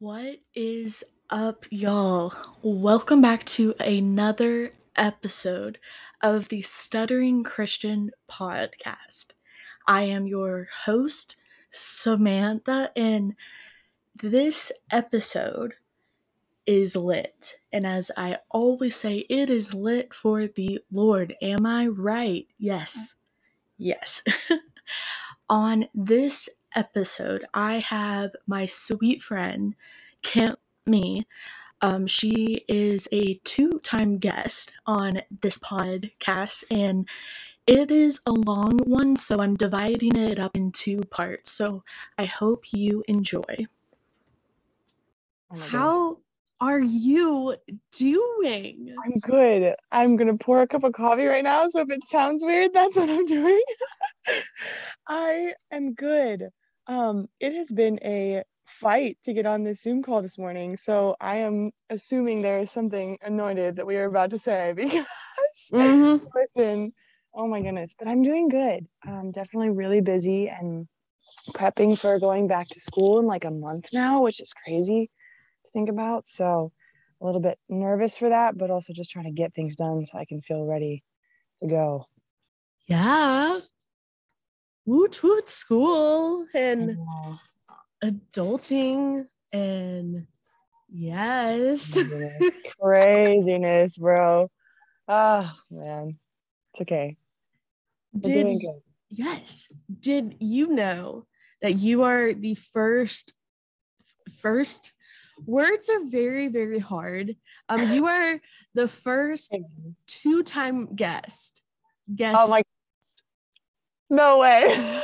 What is up, y'all? Welcome back to another episode of the Stuttering Christian Podcast. I am your host, Samantha, and this episode is lit. And as I always say, it is lit for the Lord. Am I right? Yes. Yes. On this episode, I have my sweet friend, Kim Me. Um, she is a two time guest on this podcast, and it is a long one, so I'm dividing it up in two parts. So I hope you enjoy. Oh. How are you doing? I'm good. I'm gonna pour a cup of coffee right now. So if it sounds weird, that's what I'm doing. I am good. Um, it has been a fight to get on this Zoom call this morning. So I am assuming there is something anointed that we are about to say because Mm-hmm. listen, oh my goodness, but I'm doing good. I'm definitely really busy and prepping for going back to school in like a month now, which is crazy to think about. So a little bit nervous for that, but also just trying to get things done so I can feel ready to go. Yeah. Woot woot school and know. adulting and yes. Craziness, bro. Oh man, it's okay. We're Did yes. Did you know that you are the first first words are very very hard. Um you are the first two-time guest. Guest. Oh my no way.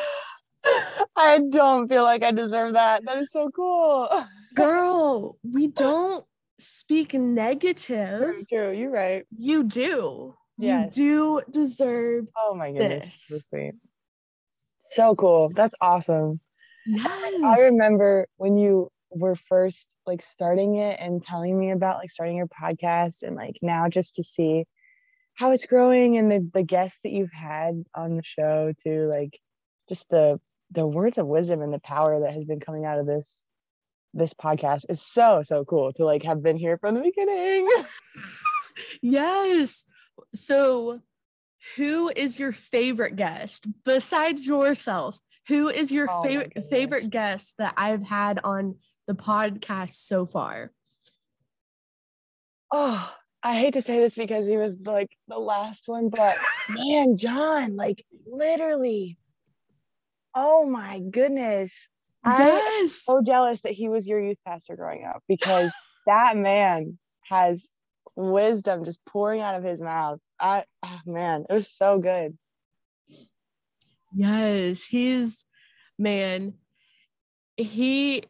I don't feel like I deserve that. That is so cool. girl, we don't speak negative. True, true. You're right. You do. Yes. You do deserve Oh my goodness. So This. So cool. That's awesome. Yes. I remember when you were first like starting it and telling me about like starting your podcast and like now just to see how it's growing and the, the guests that you've had on the show too like just the the words of wisdom and the power that has been coming out of this this podcast is so so cool to like have been here from the beginning Yes. So, who is your favorite guest besides yourself? Who is your Oh favorite favorite guest that I've had on the podcast so far? oh i hate to say this because he was like the last one but man john like literally oh my goodness yes. so jealous that he was your youth pastor growing up because that man has wisdom just pouring out of his mouth. I oh, man, it was so good. Yes, he's man. He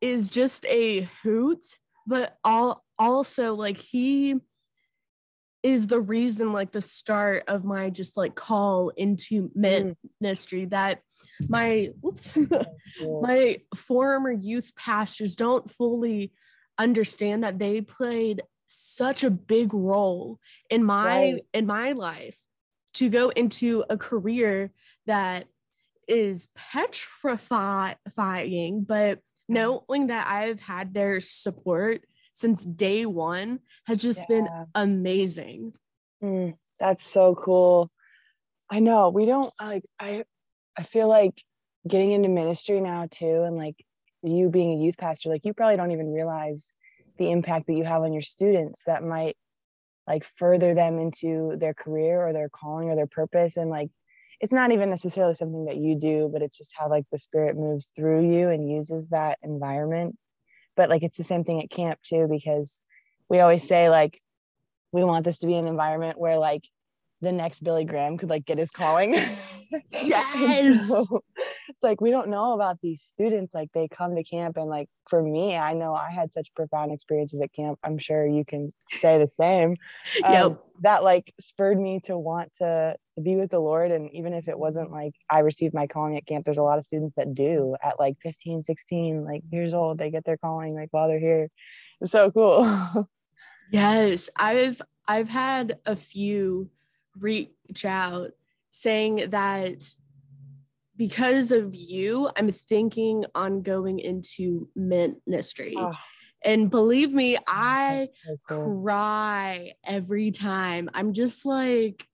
is just a hoot, but all also like he is the reason like the start of my just like call into min- ministry that my oops, my former youth pastors don't fully understand that they played such a big role in my Right. in my life to go into a career that is petrifying but mm. knowing that I've had their support since day 1 has just been amazing. Mm, that's so cool. I know we don't like I I feel like getting into ministry now too and like you being a youth pastor like you probably don't even realize the impact that you have on your students that might like further them into their career or their calling or their purpose and like it's not even necessarily something that you do but it's just how like the spirit moves through you and uses that environment but like it's the same thing at camp too because we always say like we want this to be an environment where like the next Billy Graham could like get his calling. Yes. so, it's like we don't know about these students. Like they come to camp and like for me, I know I had such profound experiences at camp. I'm sure you can say the same. um, Yep. That like spurred me to want to, be with the Lord. And even if it wasn't like I received my calling at camp, there's a lot of students that do at like 15, 16, like years old, they get their calling like while they're here. It's so cool. Yes, I've I've had a few reach out saying that because of you, I'm thinking on going into ministry. Oh, And believe me, I so cool. cry every time. I'm just like,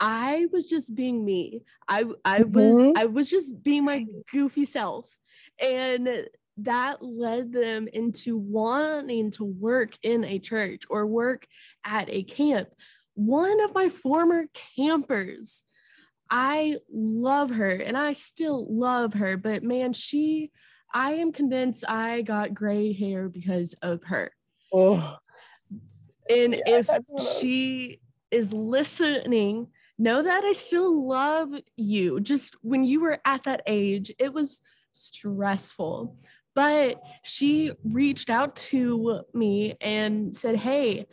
I was just being me. I I was Mhm. I was just being my goofy self. And that led them into wanting to work in a church or work at a camp. One of my former campers, I love her and I still love her, but man, she I am convinced I got gray hair because of her. Oh, And Yeah, if that's one of those. she is listening, know that I still love you. Just when you were at that age, it was stressful. But she reached out to me and said, Hey,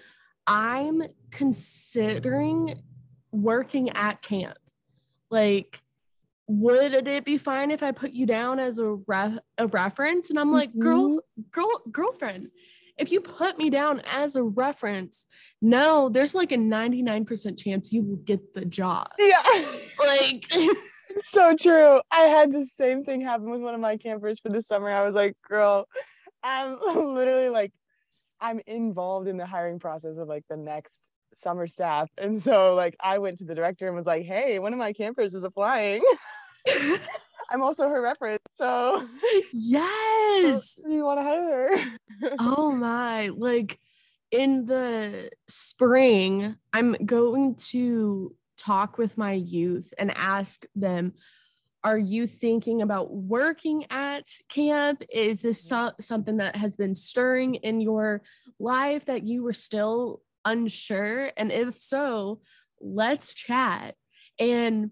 I'm considering working at camp. Like, would it be fine if I put you down as a, ref- a reference? And I'm like, girl, mm-hmm. girl, girlfriend, if you put me down as a reference, no, there's like a 99% chance you will get the job. yeah. Like, so true. I had the same thing happen with one of my campers for the summer. I was like, girl, I'm literally like, I'm involved in the hiring process of like the next summer staff. And so like I went to the director and was like, hey, one of my campers is applying. I'm also her reference. So yes. do you want to hire her? Oh my. Like, in the spring, I'm going to talk with my youth and ask them are you thinking about working at camp is this mm-hmm. so- something that has been stirring in your life that you were still unsure? And if so let's chat. And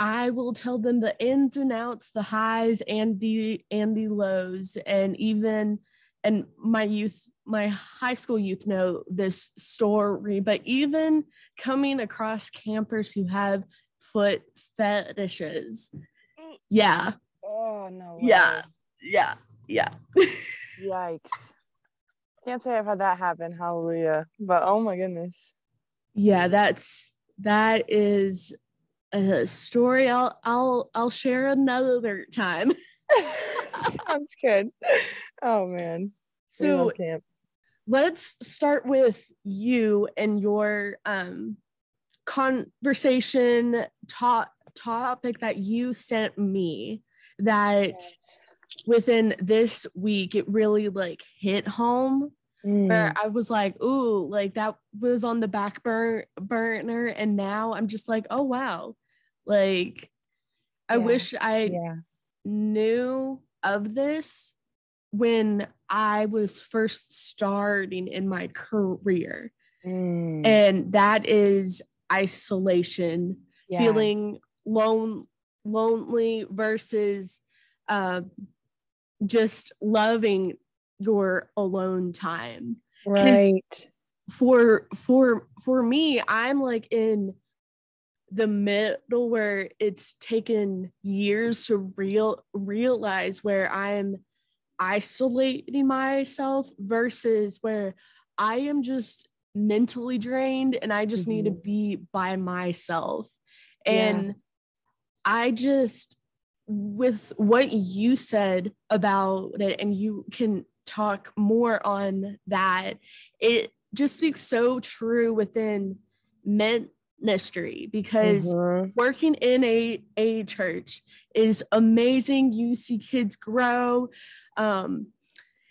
i will tell them the ins and outs the highs and the and the lows. And even and my youth my high school youth know this story but even coming across campers who have foot fetishes. Mm. Yeah. Oh no. Yeah. yeah. Yeah. Yikes. Can't say I've had that happen. Hallelujah. But oh my goodness. yeah that's that is a story i'll i'll i'll share another time Sounds good. Oh man. So let's start with you and your um conversation to- topic that you sent me that Yes. within this week it really like hit home where Mm, I was like, ooh, like that was on the back bur- burner. And now I'm just like, oh, wow. Like, I Yeah. wish I yeah. knew of this when I was first starting in my career. Mm, And that is isolation, yeah. feeling lone, lonely versus uh, just loving your alone time right. for for for me i'm like in the middle where it's taken years to real realize where i'm isolating myself versus where i am just mentally drained and i just need to mm-hmm. be by myself Yeah. and i just with what you said about it and you can talk more on that. It just speaks so true within men ministry because Mhm. working in a a church is amazing. You see kids grow um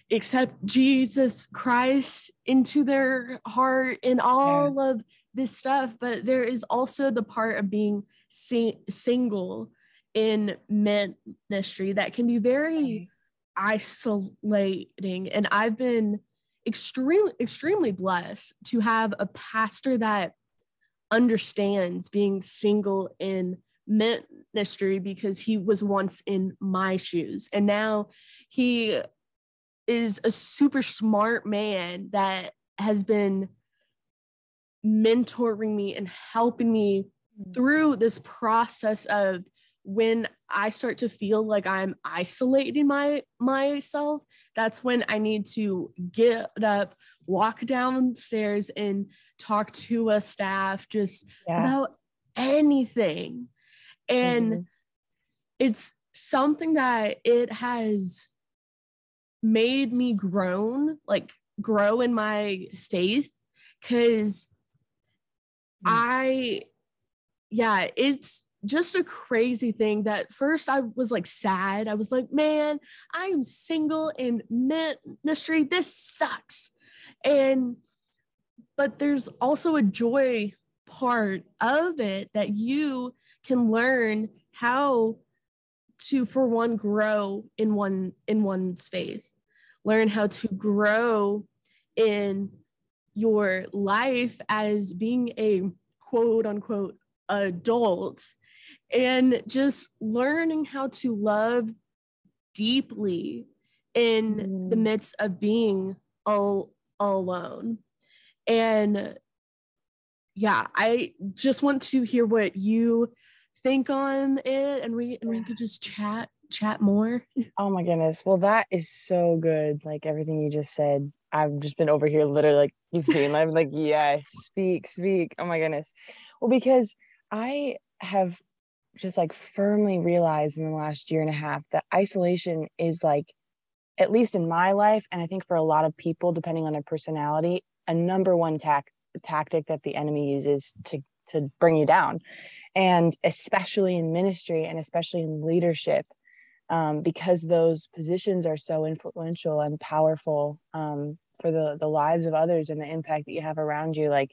accept jesus christ into their heart and all of this stuff but there is also the part of being si- single in ministry that can be very isolating. And i've been extremely extremely blessed to have a pastor that understands being single in ministry because he was once in my shoes. And now he is a super smart man that has been mentoring me and helping me through this process of when I start to feel like I'm isolating my myself, that's when I need to get up, walk downstairs and talk to a staff just Yeah. about anything. And Mhm. it's something that it has made me grown, like grow in my faith because mm. I, yeah, it's just a crazy thing that first I was like sad. I was like, man, I am single in ministry. This sucks. And, but there's also a joy part of it that you can learn how to for one grow in one in one's faith learn how to grow in your life as being a quote unquote adult and just learning how to love deeply in mm. the midst of being all, alone. And yeah i just want to hear what you think on it and we and we could just chat chat more. Oh my goodness. Well that is so good like everything you just said. I've just been over here literally like you've seen i'm like yes speak speak. Oh my goodness. Well because i have just like firmly realized in the last year and a half that isolation is like at least in my life and i think for a lot of people depending on their personality a number one tac- tactic that the enemy uses to to bring you down. And especially in ministry and especially in leadership um, because those positions are so influential and powerful um, for the the lives of others and the impact that you have around you like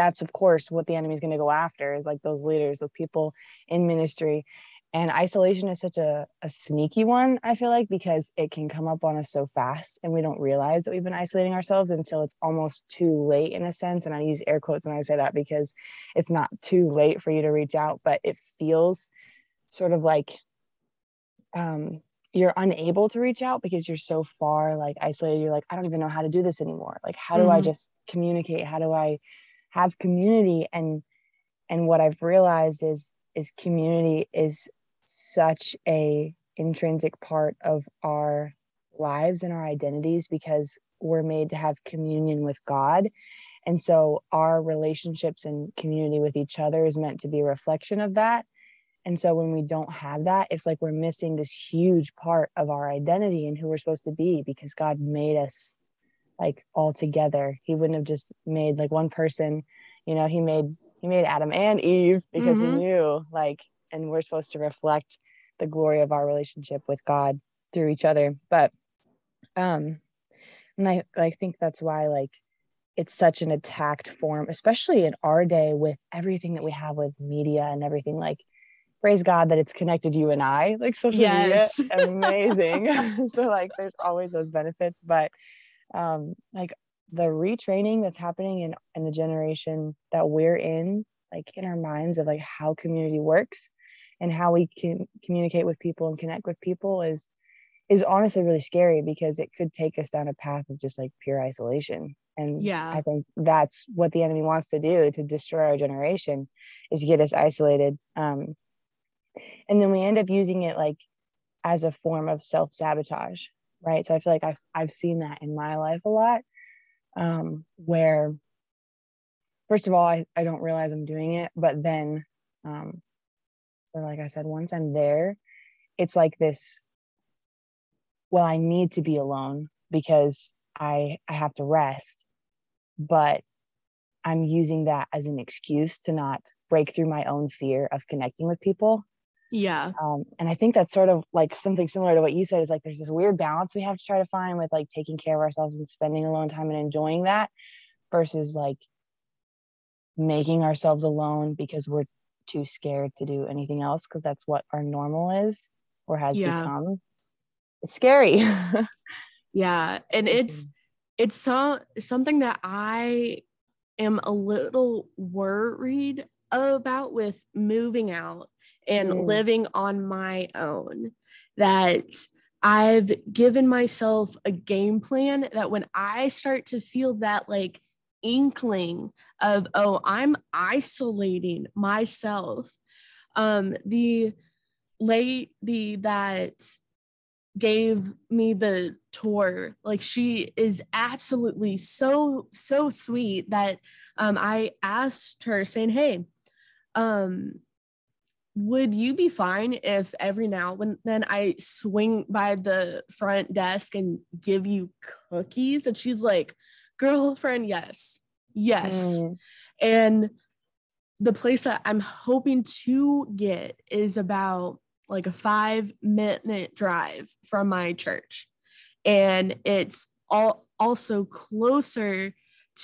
that's of course what the enemy is going to go after is like those leaders the people in ministry. And isolation is such a, a sneaky one i feel like because it can come up on us so fast and we don't realize that we've been isolating ourselves until it's almost too late in a sense. And i use air quotes when i say that because it's not too late for you to reach out but it feels sort of like um you're unable to reach out because you're so far like isolated. You're like i don't even know how to do this anymore. Like how do mm-hmm. i just communicate? How do i have community and and what i've realized is is community is such a intrinsic part of our lives and our identities because we're made to have communion with God. And so our relationships and community with each other is meant to be a reflection of that. And so when we don't have that, it's like we're missing this huge part of our identity and who we're supposed to be because God made us like all together. He wouldn't have just made like one person, you know, he made he made Adam and Eve because mm-hmm. he knew like and we're supposed to reflect the glory of our relationship with God through each other. But um and I I think that's why like it's such an attacked form, especially in our day with everything that we have with media and everything like praise God that it's connected you and I like social yes. media amazing. so like there's always those benefits, but um like the retraining that's happening in in the generation that we're in like in our minds of like how community works and how we can communicate with people and connect with people is is honestly really scary because it could take us down a path of just like pure isolation. And yeah. I think that's what the enemy wants to do to destroy our generation is get us isolated um and then we end up using it like as a form of self-sabotage right so i feel like i've, I've seen that in my life a lot um where first of all I, I don't realize i'm doing it but then um so, like I said, once I'm there, it's like this well, I need to be alone because I I have to rest, but I'm using that as an excuse to not break through my own fear of connecting with people. Yeah. Um, and I think that's sort of like something similar to what you said is like there's this weird balance we have to try to find with like taking care of ourselves and spending alone time and enjoying that versus like making ourselves alone because we're too scared to do anything else because that's what our normal is or has yeah. become it's scary yeah and it's it's so something that i am a little worried about with moving out and mm. living on my own that I've given myself a game plan that when I start to feel that like inkling of oh i'm isolating myself um the lady that gave me the tour like she is absolutely so so sweet that um i asked her saying hey um would you be fine if every now and then I swing by the front desk and give you cookies? And she's like, girlfriend, yes, yes. Mm. And the place that I'm hoping to get is about like a five minute drive from my church. And it's all also closer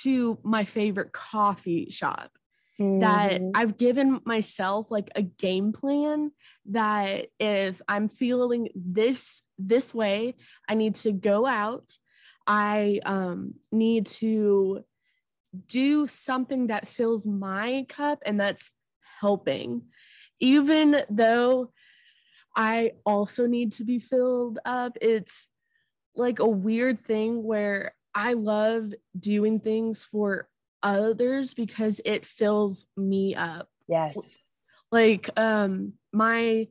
to my favorite coffee shop mm-hmm. that I've given myself like a game plan that if I'm feeling this this way, I need to go out. I um, need to do something that fills my cup and that's helping. Even though I also need to be filled up, it's like a weird thing where I love doing things for others because it fills me up. Yes. Like um my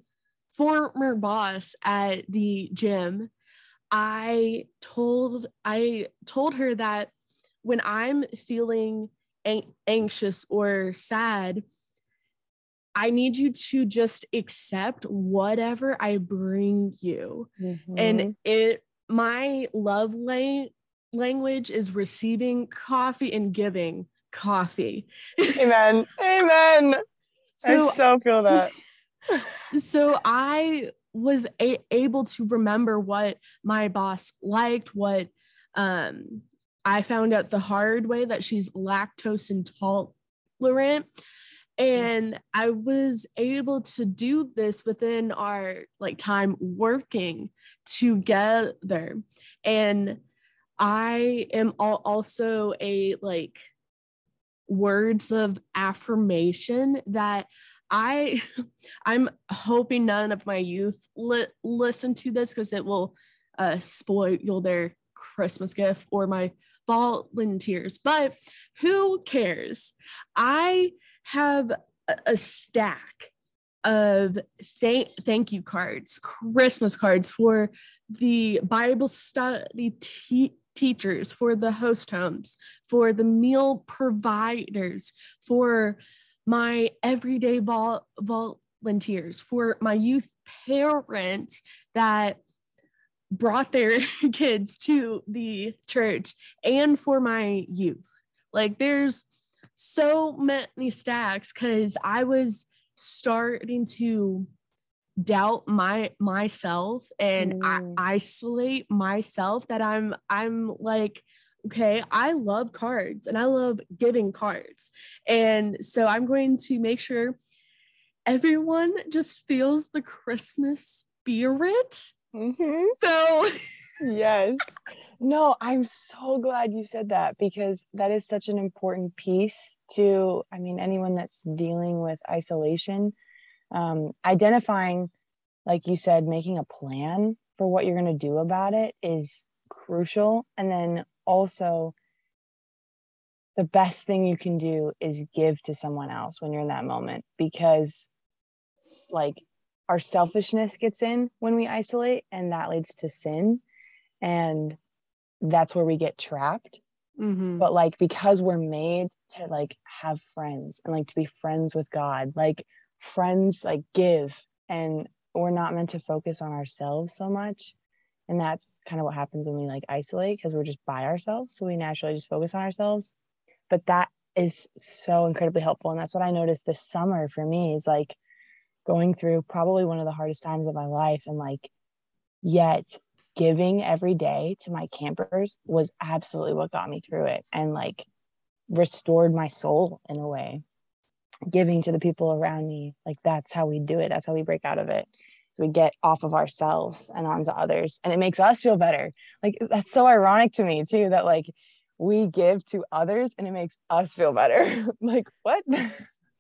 former boss at the gym, I told I told her that when I'm feeling an- anxious or sad, I need you to just accept whatever I bring you. Mm-hmm. And it my love lane language is receiving coffee and giving coffee. Amen. Amen. So, I so feel that. so I was a- able to remember what my boss liked, what um, I found out the hard way that she's lactose intolerant. And I was able to do this within our like time working together. And I am also a like words of affirmation that I I'm hoping none of my youth li- listen to this because it will uh, spoil their Christmas gift or my volunteers. But who cares? I have a, a stack of thank thank you cards, Christmas cards for the Bible study te- teachers, for the host homes, for the meal providers, for my everyday vol- volunteers, for my youth parents that brought their kids to the church, and for my youth. Like there's so many stacks because I was starting to doubt my myself and mm. I isolate myself that I'm I'm like okay I love cards and I love giving cards and so I'm going to make sure everyone just feels the Christmas spirit mm-hmm. so yes no I'm so glad you said that because that is such an important piece to I mean anyone that's dealing with isolation um, identifying like you said making a plan for what you're going to do about it is crucial. And then also the best thing you can do is give to someone else when you're in that moment because like our selfishness gets in when we isolate and that leads to sin. And that's where we get trapped. Mm-hmm. but like because we're made to like have friends and like to be friends with god like friends like give and we're not meant to focus on ourselves so much. And that's kind of what happens when we like isolate because we're just by ourselves. So we naturally just focus on ourselves. But that is so incredibly helpful. And that's what i noticed this summer for me is like going through probably one of the hardest times of my life. And like yet giving every day to my campers was absolutely what got me through it and like restored my soul in a way giving to the people around me like that's how we do it. That's how we break out of it. We get off of ourselves and onto others and it makes us feel better. Like that's so ironic to me too that like we give to others and it makes us feel better. Like what?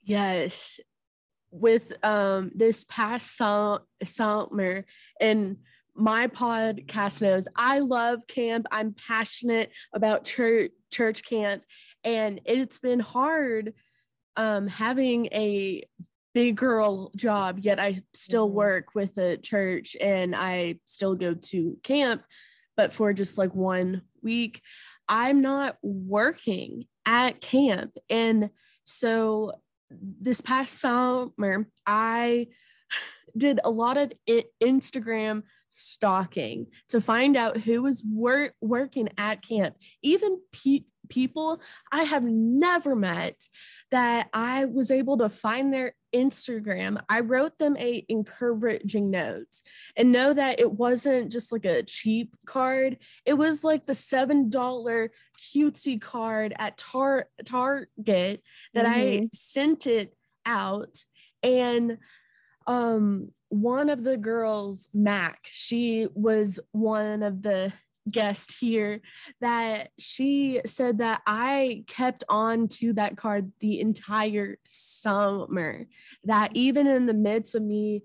Yes. With um this past summer and my podcast knows I love camp. I'm passionate about church church camp and it's been hard um, having a big girl job yet I still mm-hmm. work with a church and I still go to camp but for just like one week I'm not working at camp and so this past summer, I did a lot of it, Instagram stalking to find out who was wor- working at camp, even pe- people I have never met that I was able to find their Instagram. I wrote them a encouraging note and know that it wasn't just like a cheap card. It was like the $7 cutesy card at Tar- Target that mm-hmm. I sent it out and um one of the girls mac she was one of the guests here that she said that i kept on to that card the entire summer that even in the midst of me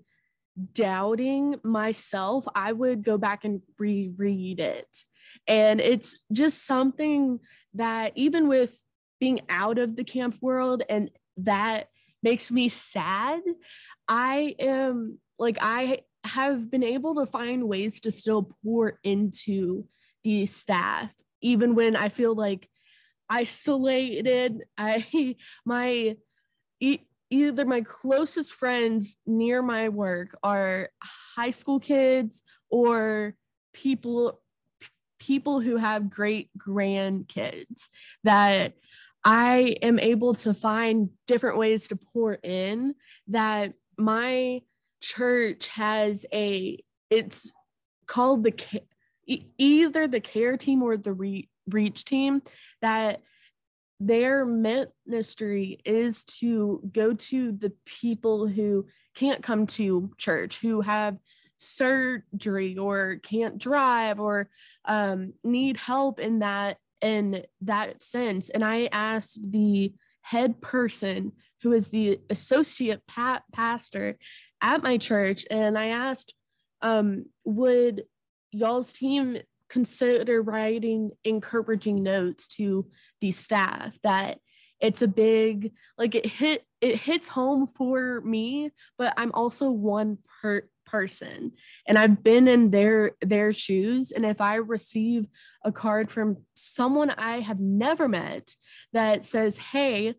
doubting myself i would go back and reread it. And it's just something that even with being out of the camp world and that makes me sad I am like, I have been able to find ways to still pour into the staff, even when I feel like isolated. I, my, either my closest friends near my work are high school kids or people people who have great grandkids that I am able to find different ways to pour in that my church has a it's called the either the care team or the re- reach team that their ministry is to go to the people who can't come to church who have surgery or can't drive or um, need help in that in that sense. And i asked the head person who is the associate pa- pastor at my church, and I asked, um, would y'all's team consider writing encouraging notes to the staff that it's a big like it hit it hits home for me but i'm also one per person and i've been in their their shoes and if i receive a card from someone i have never met that says hey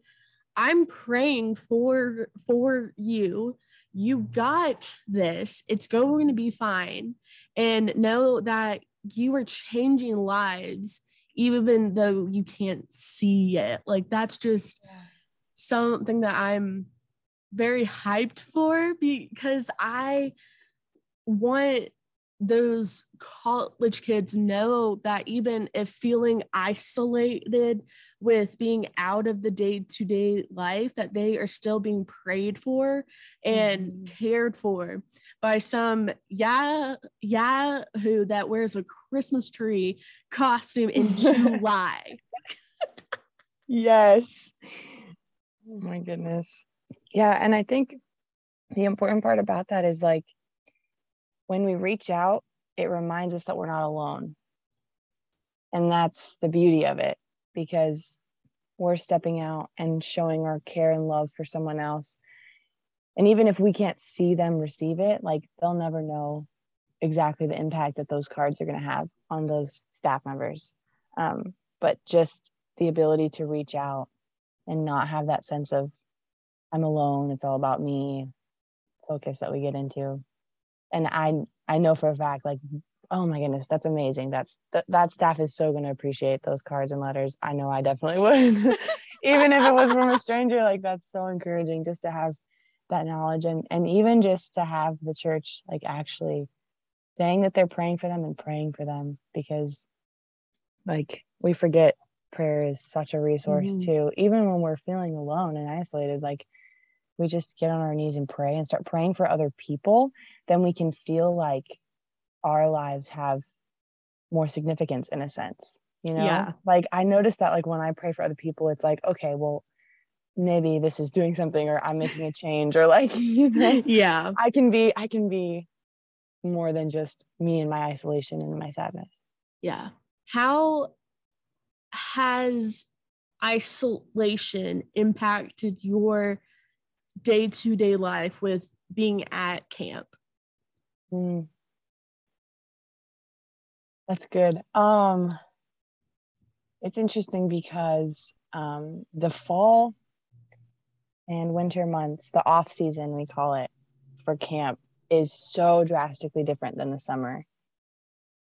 I'm praying for for you. You got this. It's going to be fine. And know that you are changing lives even though you can't see it. Like that's just yeah. something that I'm very hyped for because I want those college kids know that even if feeling isolated with being out of the day-to-day life that they are still being prayed for and mm-hmm. cared for by some yeah who that wears a christmas tree costume in july. Yes. Oh my goodness. Yeah and i think the important part about that is like when we reach out, it reminds us that we're not alone. And that's the beauty of it because we're stepping out and showing our care and love for someone else. And even if we can't see them receive it, like they'll never know exactly the impact that those cards are going to have on those staff members. Um, but just the ability to reach out and not have that sense of, I'm alone, it's all about me focus that we get into and i i know for a fact like oh my goodness that's amazing. That's that, that staff is so going to appreciate those cards and letters. I know i definitely would. Even if it was from a stranger like that's so encouraging just to have that knowledge and and even just to have the church like actually saying that they're praying for them and praying for them because like we forget prayer is such a resource mm-hmm. too even when we're feeling alone and isolated like we just get on our knees and pray and start praying for other people, then we can feel like our lives have more significance in a sense. You know, yeah. like I noticed that like when I pray for other people, it's like, okay, well, maybe this is doing something or I'm making a change or like, you know, yeah, I can be, I can be more than just me and my isolation and my sadness. Yeah. How has isolation impacted your day to day life with being at camp? Mm. That's good. Um, it's interesting because um, the fall, and winter months, the off season we call it for camp, is so drastically different than the summer.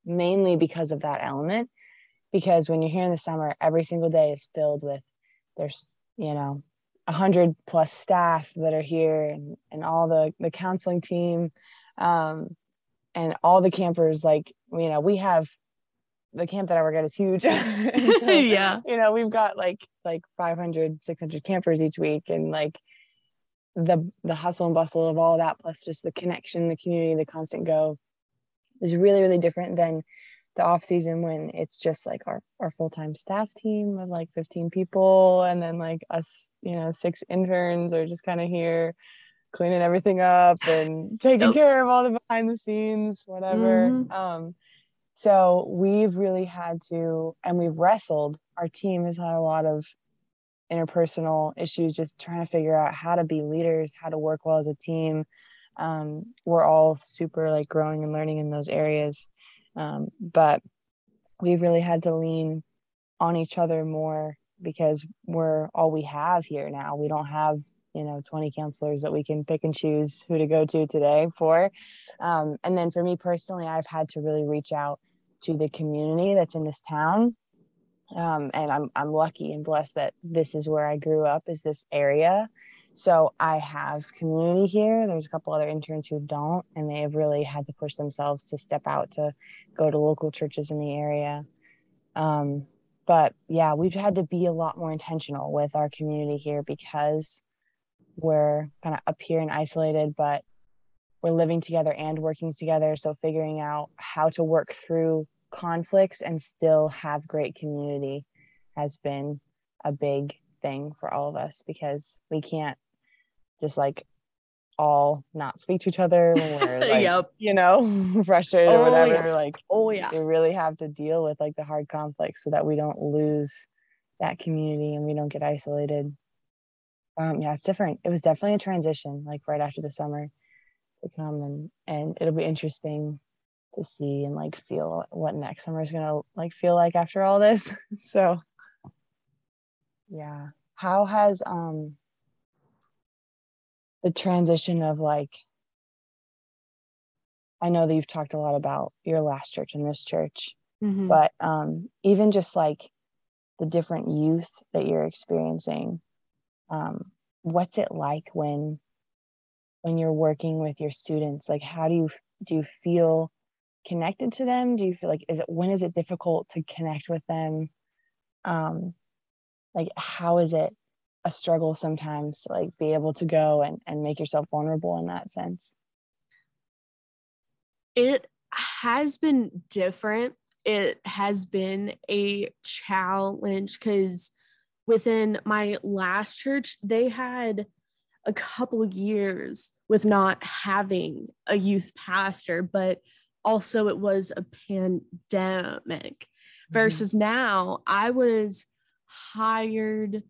Mainly because of that element. Because when you're here in the summer, every single day is filled with there's, you know, a hundred plus staff that are here and, and all the the counseling team um, and all the campers like you know we have the camp that I work at is huge. so, yeah. You know, we've got like like 500, 600 campers each week and like the the hustle and bustle of all that plus just the connection, the community, the constant go is really really different than the off season when it's just like our, our full-time staff team of like 15 people and then like us, you know, six interns are just kind of here cleaning everything up and taking yep. care of all the behind the scenes, whatever. Mm-hmm. Um, so we've really had to, and we've wrestled. Our team has had a lot of interpersonal issues, just trying to figure out how to be leaders, how to work well as a team. Um, we're all super like growing and learning in those areas. Um, but we've really had to lean on each other more because we're all we have here now. We don't have you know 20 counselors that we can pick and choose who to go to today for. Um, and then for me personally i've had to really reach out to the community that's in this town. Um, and I'm, I'm lucky and blessed that this is where i grew up is this area so i have community here there's a couple other interns who don't and they have really had to push themselves to step out to go to local churches in the area um, but yeah we've had to be a lot more intentional with our community here because we're kind of up here and isolated, but we're living together and working together. So figuring out how to work through conflicts and still have great community has been a big thing for all of us because we can't just like all not speak to each other when we're like, yep. you know, frustrated oh, or whatever. Yeah. Like, oh yeah, we really have to deal with like the hard conflicts so that we don't lose that community and we don't get isolated um yeah it's different it was definitely a transition like right after the summer to come and and it'll be interesting to see and like feel what next summer is gonna like feel like after all this so yeah how has um the transition of like i know that you've talked a lot about your last church and this church mm-hmm. but um even just like the different youth that you're experiencing um, what's it like when when you're working with your students? Like how do you do you feel connected to them? Do you feel like is it when is it difficult to connect with them? Um like how is it a struggle sometimes to like be able to go and, and make yourself vulnerable in that sense it has been different it has been a challenge because within my last church, they had a couple years with not having a youth pastor, but also it was a pandemic. Mm-hmm. Versus now, I was hired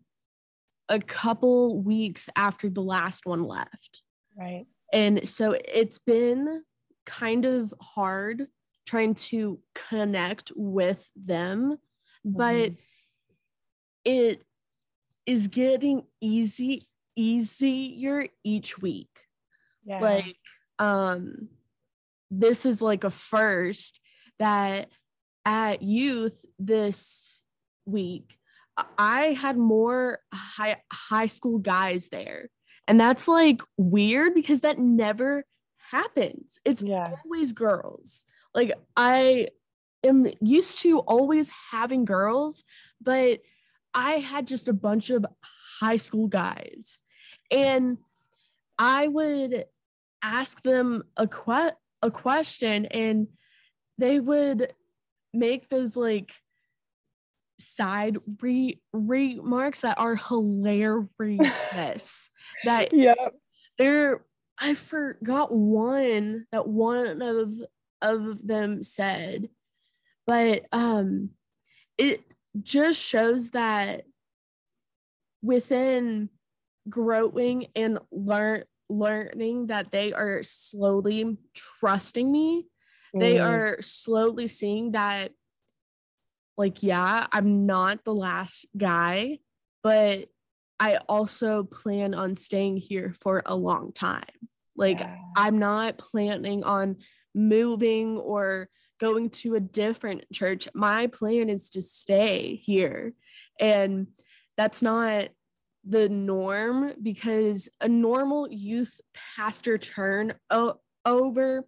a couple weeks after the last one left. Right. And so it's been kind of hard trying to connect with them, mm-hmm. but it is getting easy easier each week. Yeah. Like um this is like a first that at youth this week I had more high high school guys there. And that's like weird because that never happens. It's yeah. always girls. Like I am used to always having girls, but I had just a bunch of high school guys and I would ask them a que- a question and they would make those like side re- remarks that are hilarious that yeah they're I forgot one that one of of them said but um it just shows that within growing and learn learning that they are slowly trusting me mm. they are slowly seeing that like yeah i'm not the last guy but I also plan on staying here for a long time. Like Yeah. I'm not planning on moving or going to a different church. My plan is to stay here. And that's not the norm because a normal youth pastor turn o- over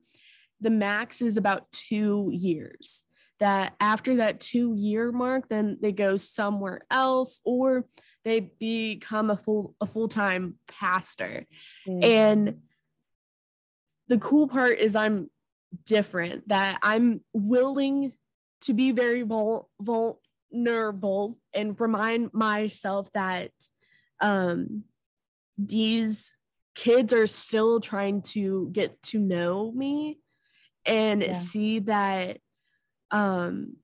the max is about two years. That after that two year mark, then they go somewhere else or they become a full a full time pastor. Mm. And the cool part is I'm different, that I'm willing to be very vul- vulnerable and remind myself that um, these kids are still trying to get to know me and Yeah. see that um,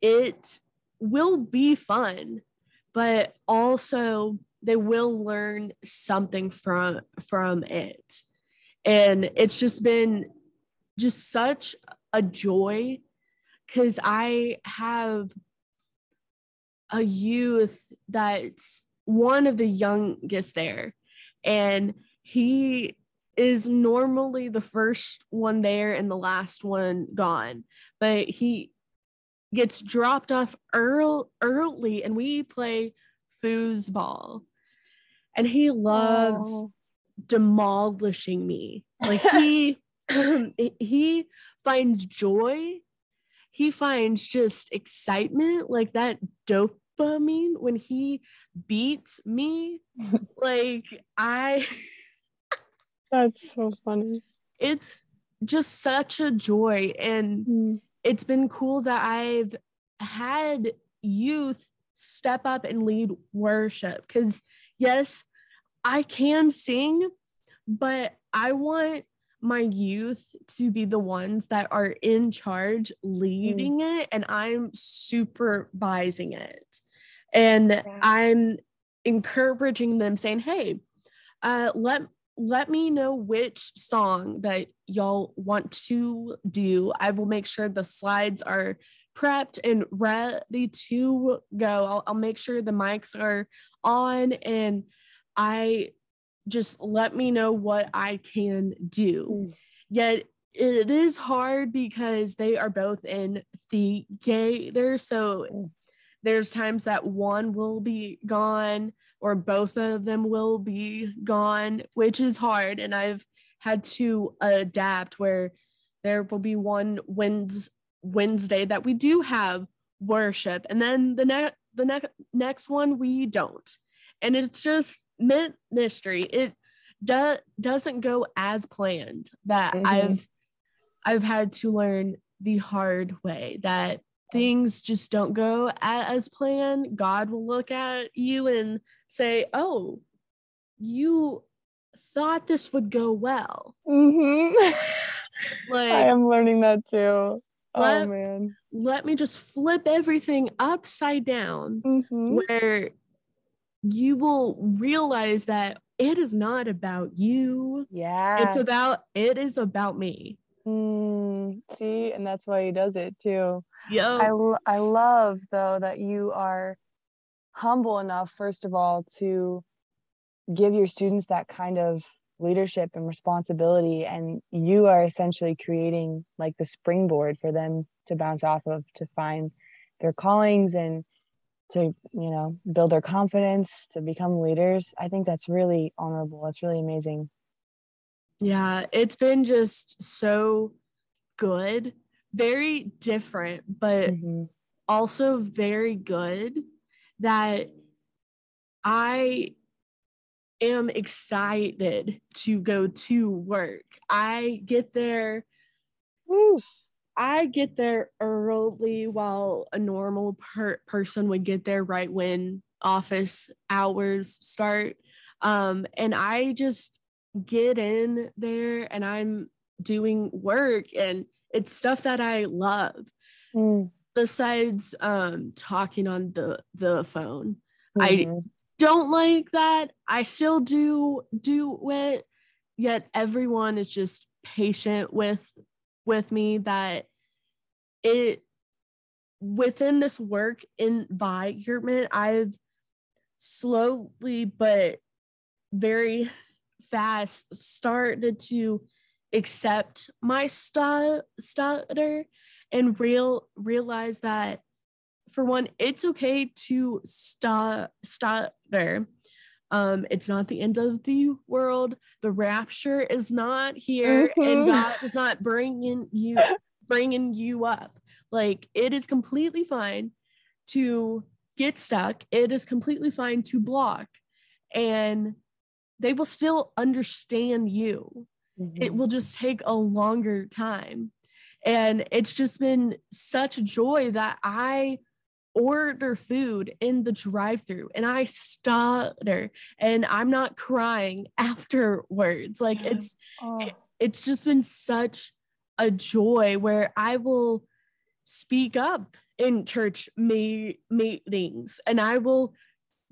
it will be fun, but also they will learn something from from it. And it's just been just such a joy because i have a youth that's one of the youngest there and he is normally the first one there and the last one gone but he gets dropped off early, early and we play foosball and he loves Oh. demolishing me. Like he he finds joy. He finds just excitement, like that dopamine when he beats me. like I That's so funny. it's just such a joy and Mm. it's been cool that I've had youth step up and lead worship because, yes, I can sing, but I want my youth to be the ones that are in charge leading it and I'm supervising it. And I'm encouraging them saying, hey, uh, let let me know which song that y'all want to do. I will make sure the slides are prepped and ready to go. I'll, I'll make sure the mics are on and I just let me know what I can do. Mm. Yet it is hard because they are both in theater. So Mm. there's times that one will be gone or both of them will be gone, which is hard. And I've had to adapt where there will be one Wednesday that we do have worship, and then the next the next next one we don't. And it's just ministry. It do- doesn't go as planned. That Mhm. I've I've had to learn the hard way that things just don't go as planned. God will look at you and say, "Oh, you thought this would go well." Mhm. Like I am learning that too. Oh Let- man. let me just flip everything upside down Mhm. where you will realize that it is not about you. Yeah. It's about it is about me. Mm, see, and that's why he does it too. Yo. I, l- I love though that you are humble enough first of all to give your students that kind of leadership and responsibility and you are essentially creating like the springboard for them to bounce off of to find their callings and to you know build their confidence to become leaders i think that's really honorable that's really amazing Yeah, it's been just so good. Very different, but Mhm. also very good that I am excited to go to work. I get there. I get there early while a normal per- person would get there right when office hours start. Um, and I just get in there and I'm doing work and it's stuff that I love Mm, besides um, talking on the, the phone. I- mhm. Don't like that. I still do do it, yet everyone is just patient with with me that it within this work environment i've slowly but very fast started to accept my stu- stutter and real realize that for one it's okay to stu- stutter um it's not the end of the world the rapture is not here and Mhm. god is not bringing you bringing you up like it is completely fine to get stuck it is completely fine to block and they will still understand you it Mhm. will just take a longer time. And it's just been such joy that I order food in the drive through and I stutter and I'm not crying afterwards. Like Yeah. it's Oh, it's just been such a joy where I will speak up in church me- meetings and I will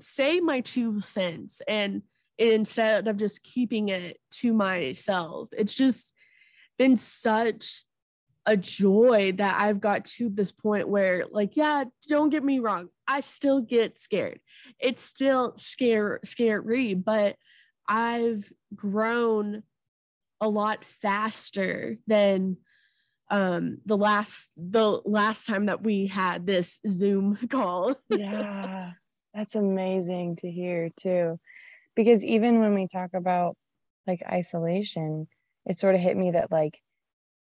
say my two cents and instead of just keeping it to myself. It's just been such a joy that I've got to this point where like yeah, don't get me wrong, I still get scared. It's still scare scary, but I've grown a lot faster than um the last the last time that we had this zoom call yeah that's amazing to hear too because even when we talk about like isolation it sort of hit me that like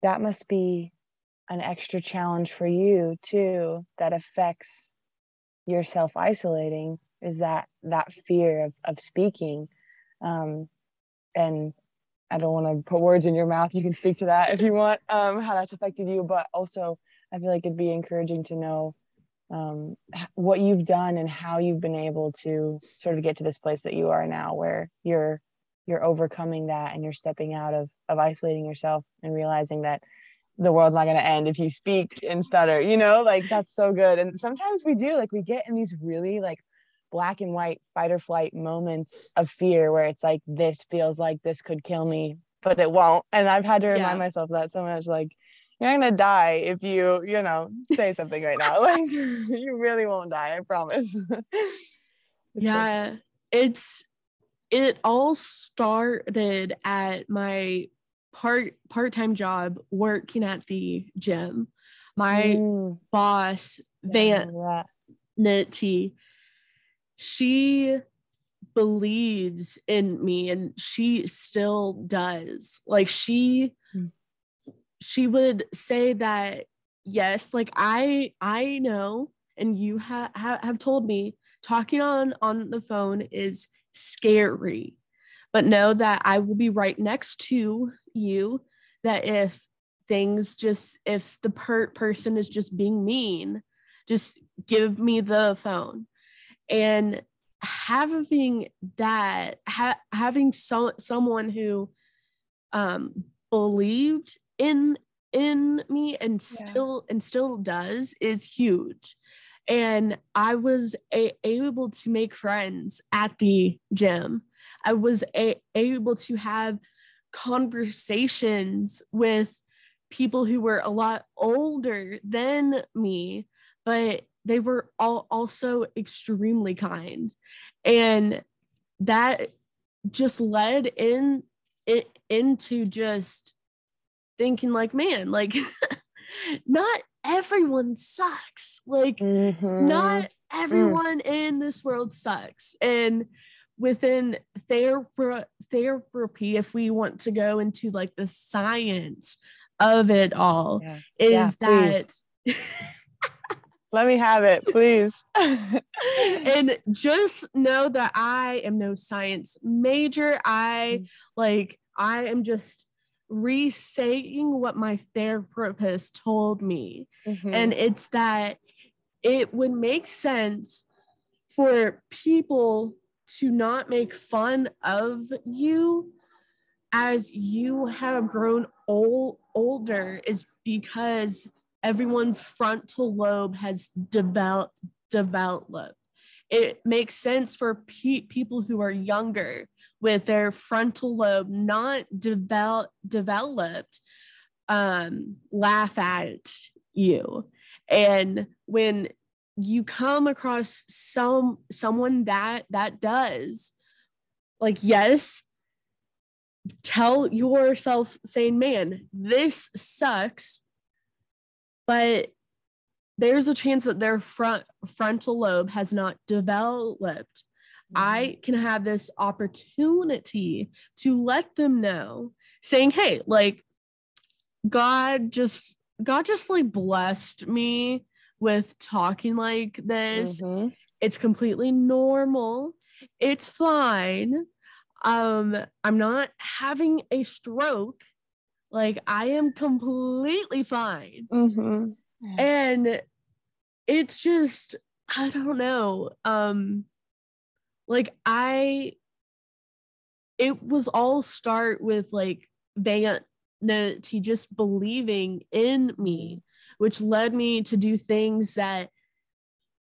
that must be an extra challenge for you too that affects your self isolating is that that fear of, of speaking. Um and i don't want to put words in your mouth you can speak to that if you want um how that's affected you but also i feel like it'd be encouraging to know um, what you've done and how you've been able to sort of get to this place that you are now where you're you're overcoming that and you're stepping out of of isolating yourself and realizing that the world's not going to end if you speak and stutter you know like that's so good. And sometimes we do like we get in these really like black and white fight or flight moments of fear where it's like this feels like this could kill me but it won't. And i've had to remind Yeah. myself that so much like you're not gonna die if you you know say something right now. Like you really won't die i promise. Yeah it's it all started at my part part-time job working at the gym my Mm, boss yeah, van. Nitty, she believes in me and she still does. Like she Mm. she would say that yes, like I I know and you ha- ha- have told me talking on on the phone is scary. But know that I will be right next to you that if things just if the per- person is just being mean just give me the phone and having that ha- having so- someone who um believed in in me and Yeah. still and still does is huge and i was a- able to make friends at the gym. I was a- able to have conversations with people who were a lot older than me but they were all also extremely kind. And that just led in it into just thinking like man like not everyone sucks like Mhm. not everyone in this world sucks and within therapy therapy if we want to go into like the science of it all Yeah. is Yeah, that let me have it please and just know that I am no science major. I Mm. like I am just re-saying what my therapist told me. Mhm. And it's that it would make sense for people to not make fun of you as you have grown old, older is because everyone's frontal lobe has developed developed it makes sense for pe- people who are younger with their frontal lobe not develop, developed um, laugh at you. And when you come across some someone that that does like yes tell yourself saying man this sucks but there's a chance that their front frontal lobe has not developed I Mm-hmm. can have this opportunity to let them know, saying, "Hey, like God just God just like blessed me with talking like this. Mhm. It's completely normal. It's fine. Um I'm not having a stroke. Like I am completely fine." Mhm. and it's just i don't know um like i it was all start with like vanity just believing in me which led me to do things that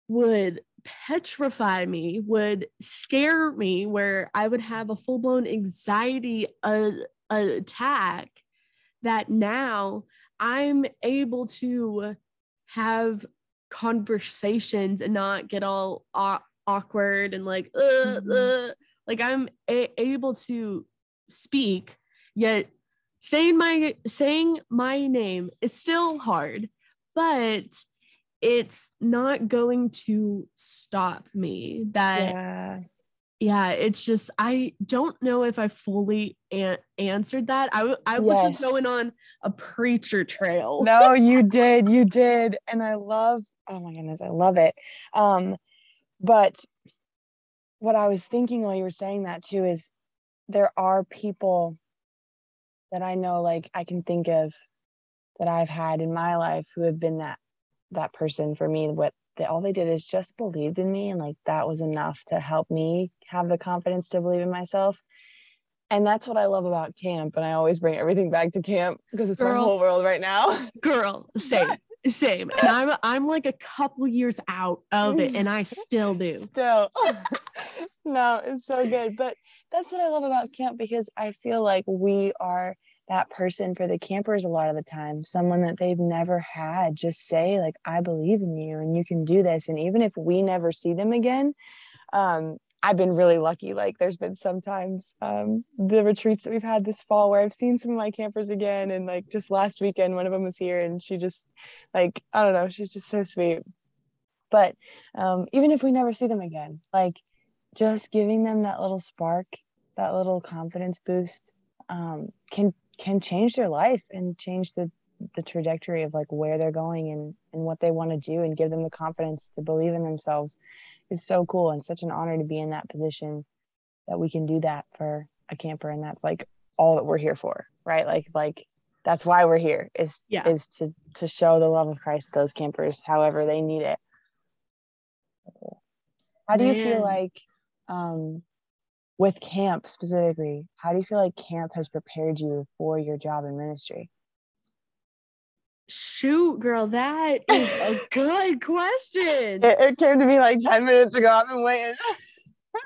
would petrify me would scare me where i would have a full-blown anxiety uh, attack that now i'm able to have conversations and not get all aw- awkward and like uh, Mhm. uh, like i'm a- able to speak yet saying my saying my name is still hard but it's not going to stop me that yeah. yeah it's just i don't know if i fully an- answered that i, w- I was just going on a preacher trail No, you did. You did. And I love, oh my goodness, I love it. Um, but what I was thinking while you were saying that too is there are people that I know like I can think of that I've had in my life who have been that that person for me. What they, all they did is just believed in me and like that was enough to help me have the confidence to believe in myself. And that's what I love about camp and I always bring everything back to camp because it's my whole world right now. Girl same same and i'm i'm like a couple years out of it and i still do. Still. No it's so good but that's what i love about camp because i feel like we are that person for the campers a lot of the time someone that they've never had just say like i believe in you and you can do this and even if we never see them again um i've been really lucky like there's been sometimes um the retreats that we've had this fall where i've seen some of my campers again and like just last weekend one of them was here and she just like i don't know she's just so sweet. But um, even if we never see them again like just giving them that little spark that little confidence boost um, can can change their life and change the the trajectory of like where they're going and and what they want to do and give them the confidence to believe in themselves is so cool and such an honor to be in that position that we can do that for a camper and that's like all that we're here for right? Like like that's why we're here is Yeah. is to to show the love of christ to those campers however they need it. How do you feel like um with camp specifically how do you feel like camp has prepared you for your job in ministry shoot girl that is a good question. It, it came to me like 10 minutes ago. I've been waiting.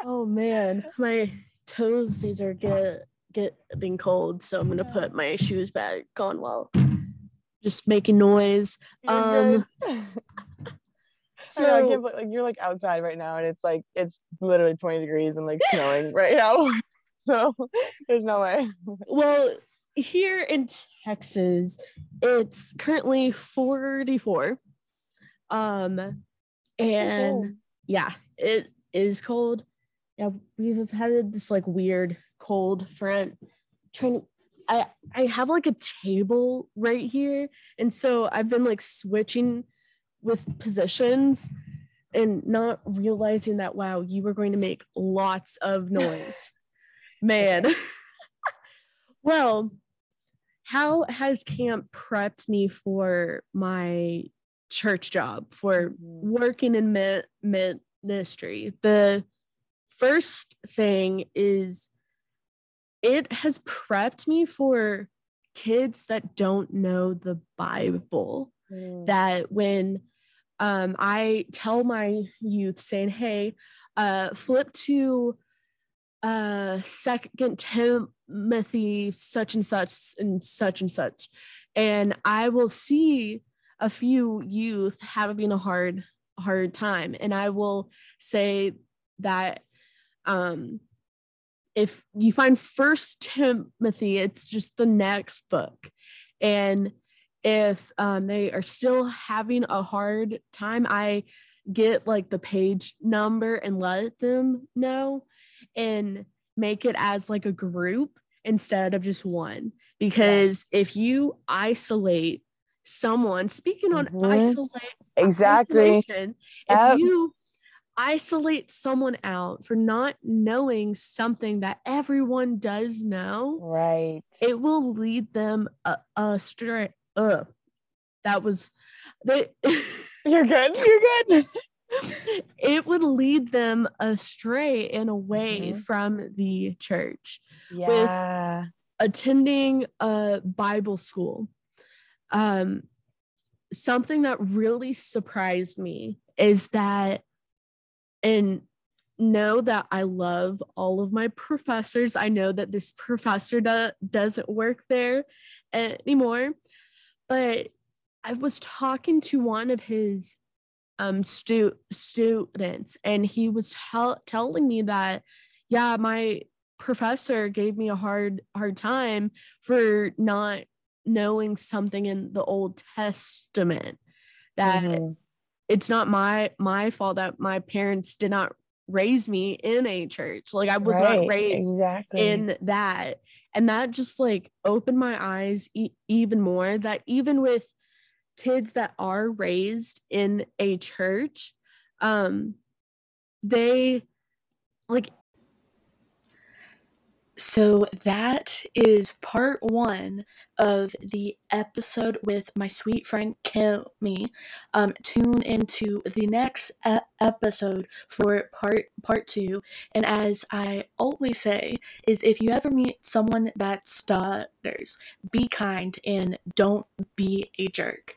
Oh man. My toesies are get getting cold so i'm gonna put my shoes back on while just making noise. Um, so I, know, I like you're like outside right now and it's like it's literally 20 degrees and like snowing right now. So there's no way. Well here in texas it's currently 44 um and cool. yeah it is cold. Yeah we've had this like weird cold front. Trying to i i have like a table right here. And so i've been like switching with positions and not realizing that wow you were going to make lots of noise. Man. Well how has camp prepped me for my church job for Mhm. working in mi- ministry the first thing is it has prepped me for kids that don't know the bible Mm. that when um, I tell my youth saying, "Hey, uh, flip to uh, Second Timothy, such and such and such and such," and I will see a few youth having a hard hard time. And I will say that um if you find first timothy it's just the next book. And if um, they are still having a hard time i get like the page number and let them know. And make it as like a group instead of just one because yes. if you isolate someone speaking on mm-hmm. isolate exactly yep. if you isolate someone out for not knowing something that everyone does know right it will lead them astray uh, that was they you're good you're good it would lead them astray and away mm-hmm. from the church yeah. with attending a bible school um something that really surprised me is that and know that I love all of my professors. I know that this professor do- doesn't work there anymore, but I was talking to one of his um stu- students and he was tell- telling me that yeah, my professor gave me a hard hard time for not knowing something in the Old Testament that mm-hmm. it's not my my fault that my parents did not raise me in a church. Like i was right, not raised exactly. in that. And that just like opened my eyes e- even more that even with kids that are raised in a church um they like so that is part one of the episode with my sweet friend Kimi. Um, tune into the next e- episode for part part two. And as I always say, is if you ever meet someone that stutters, be kind and don't be a jerk.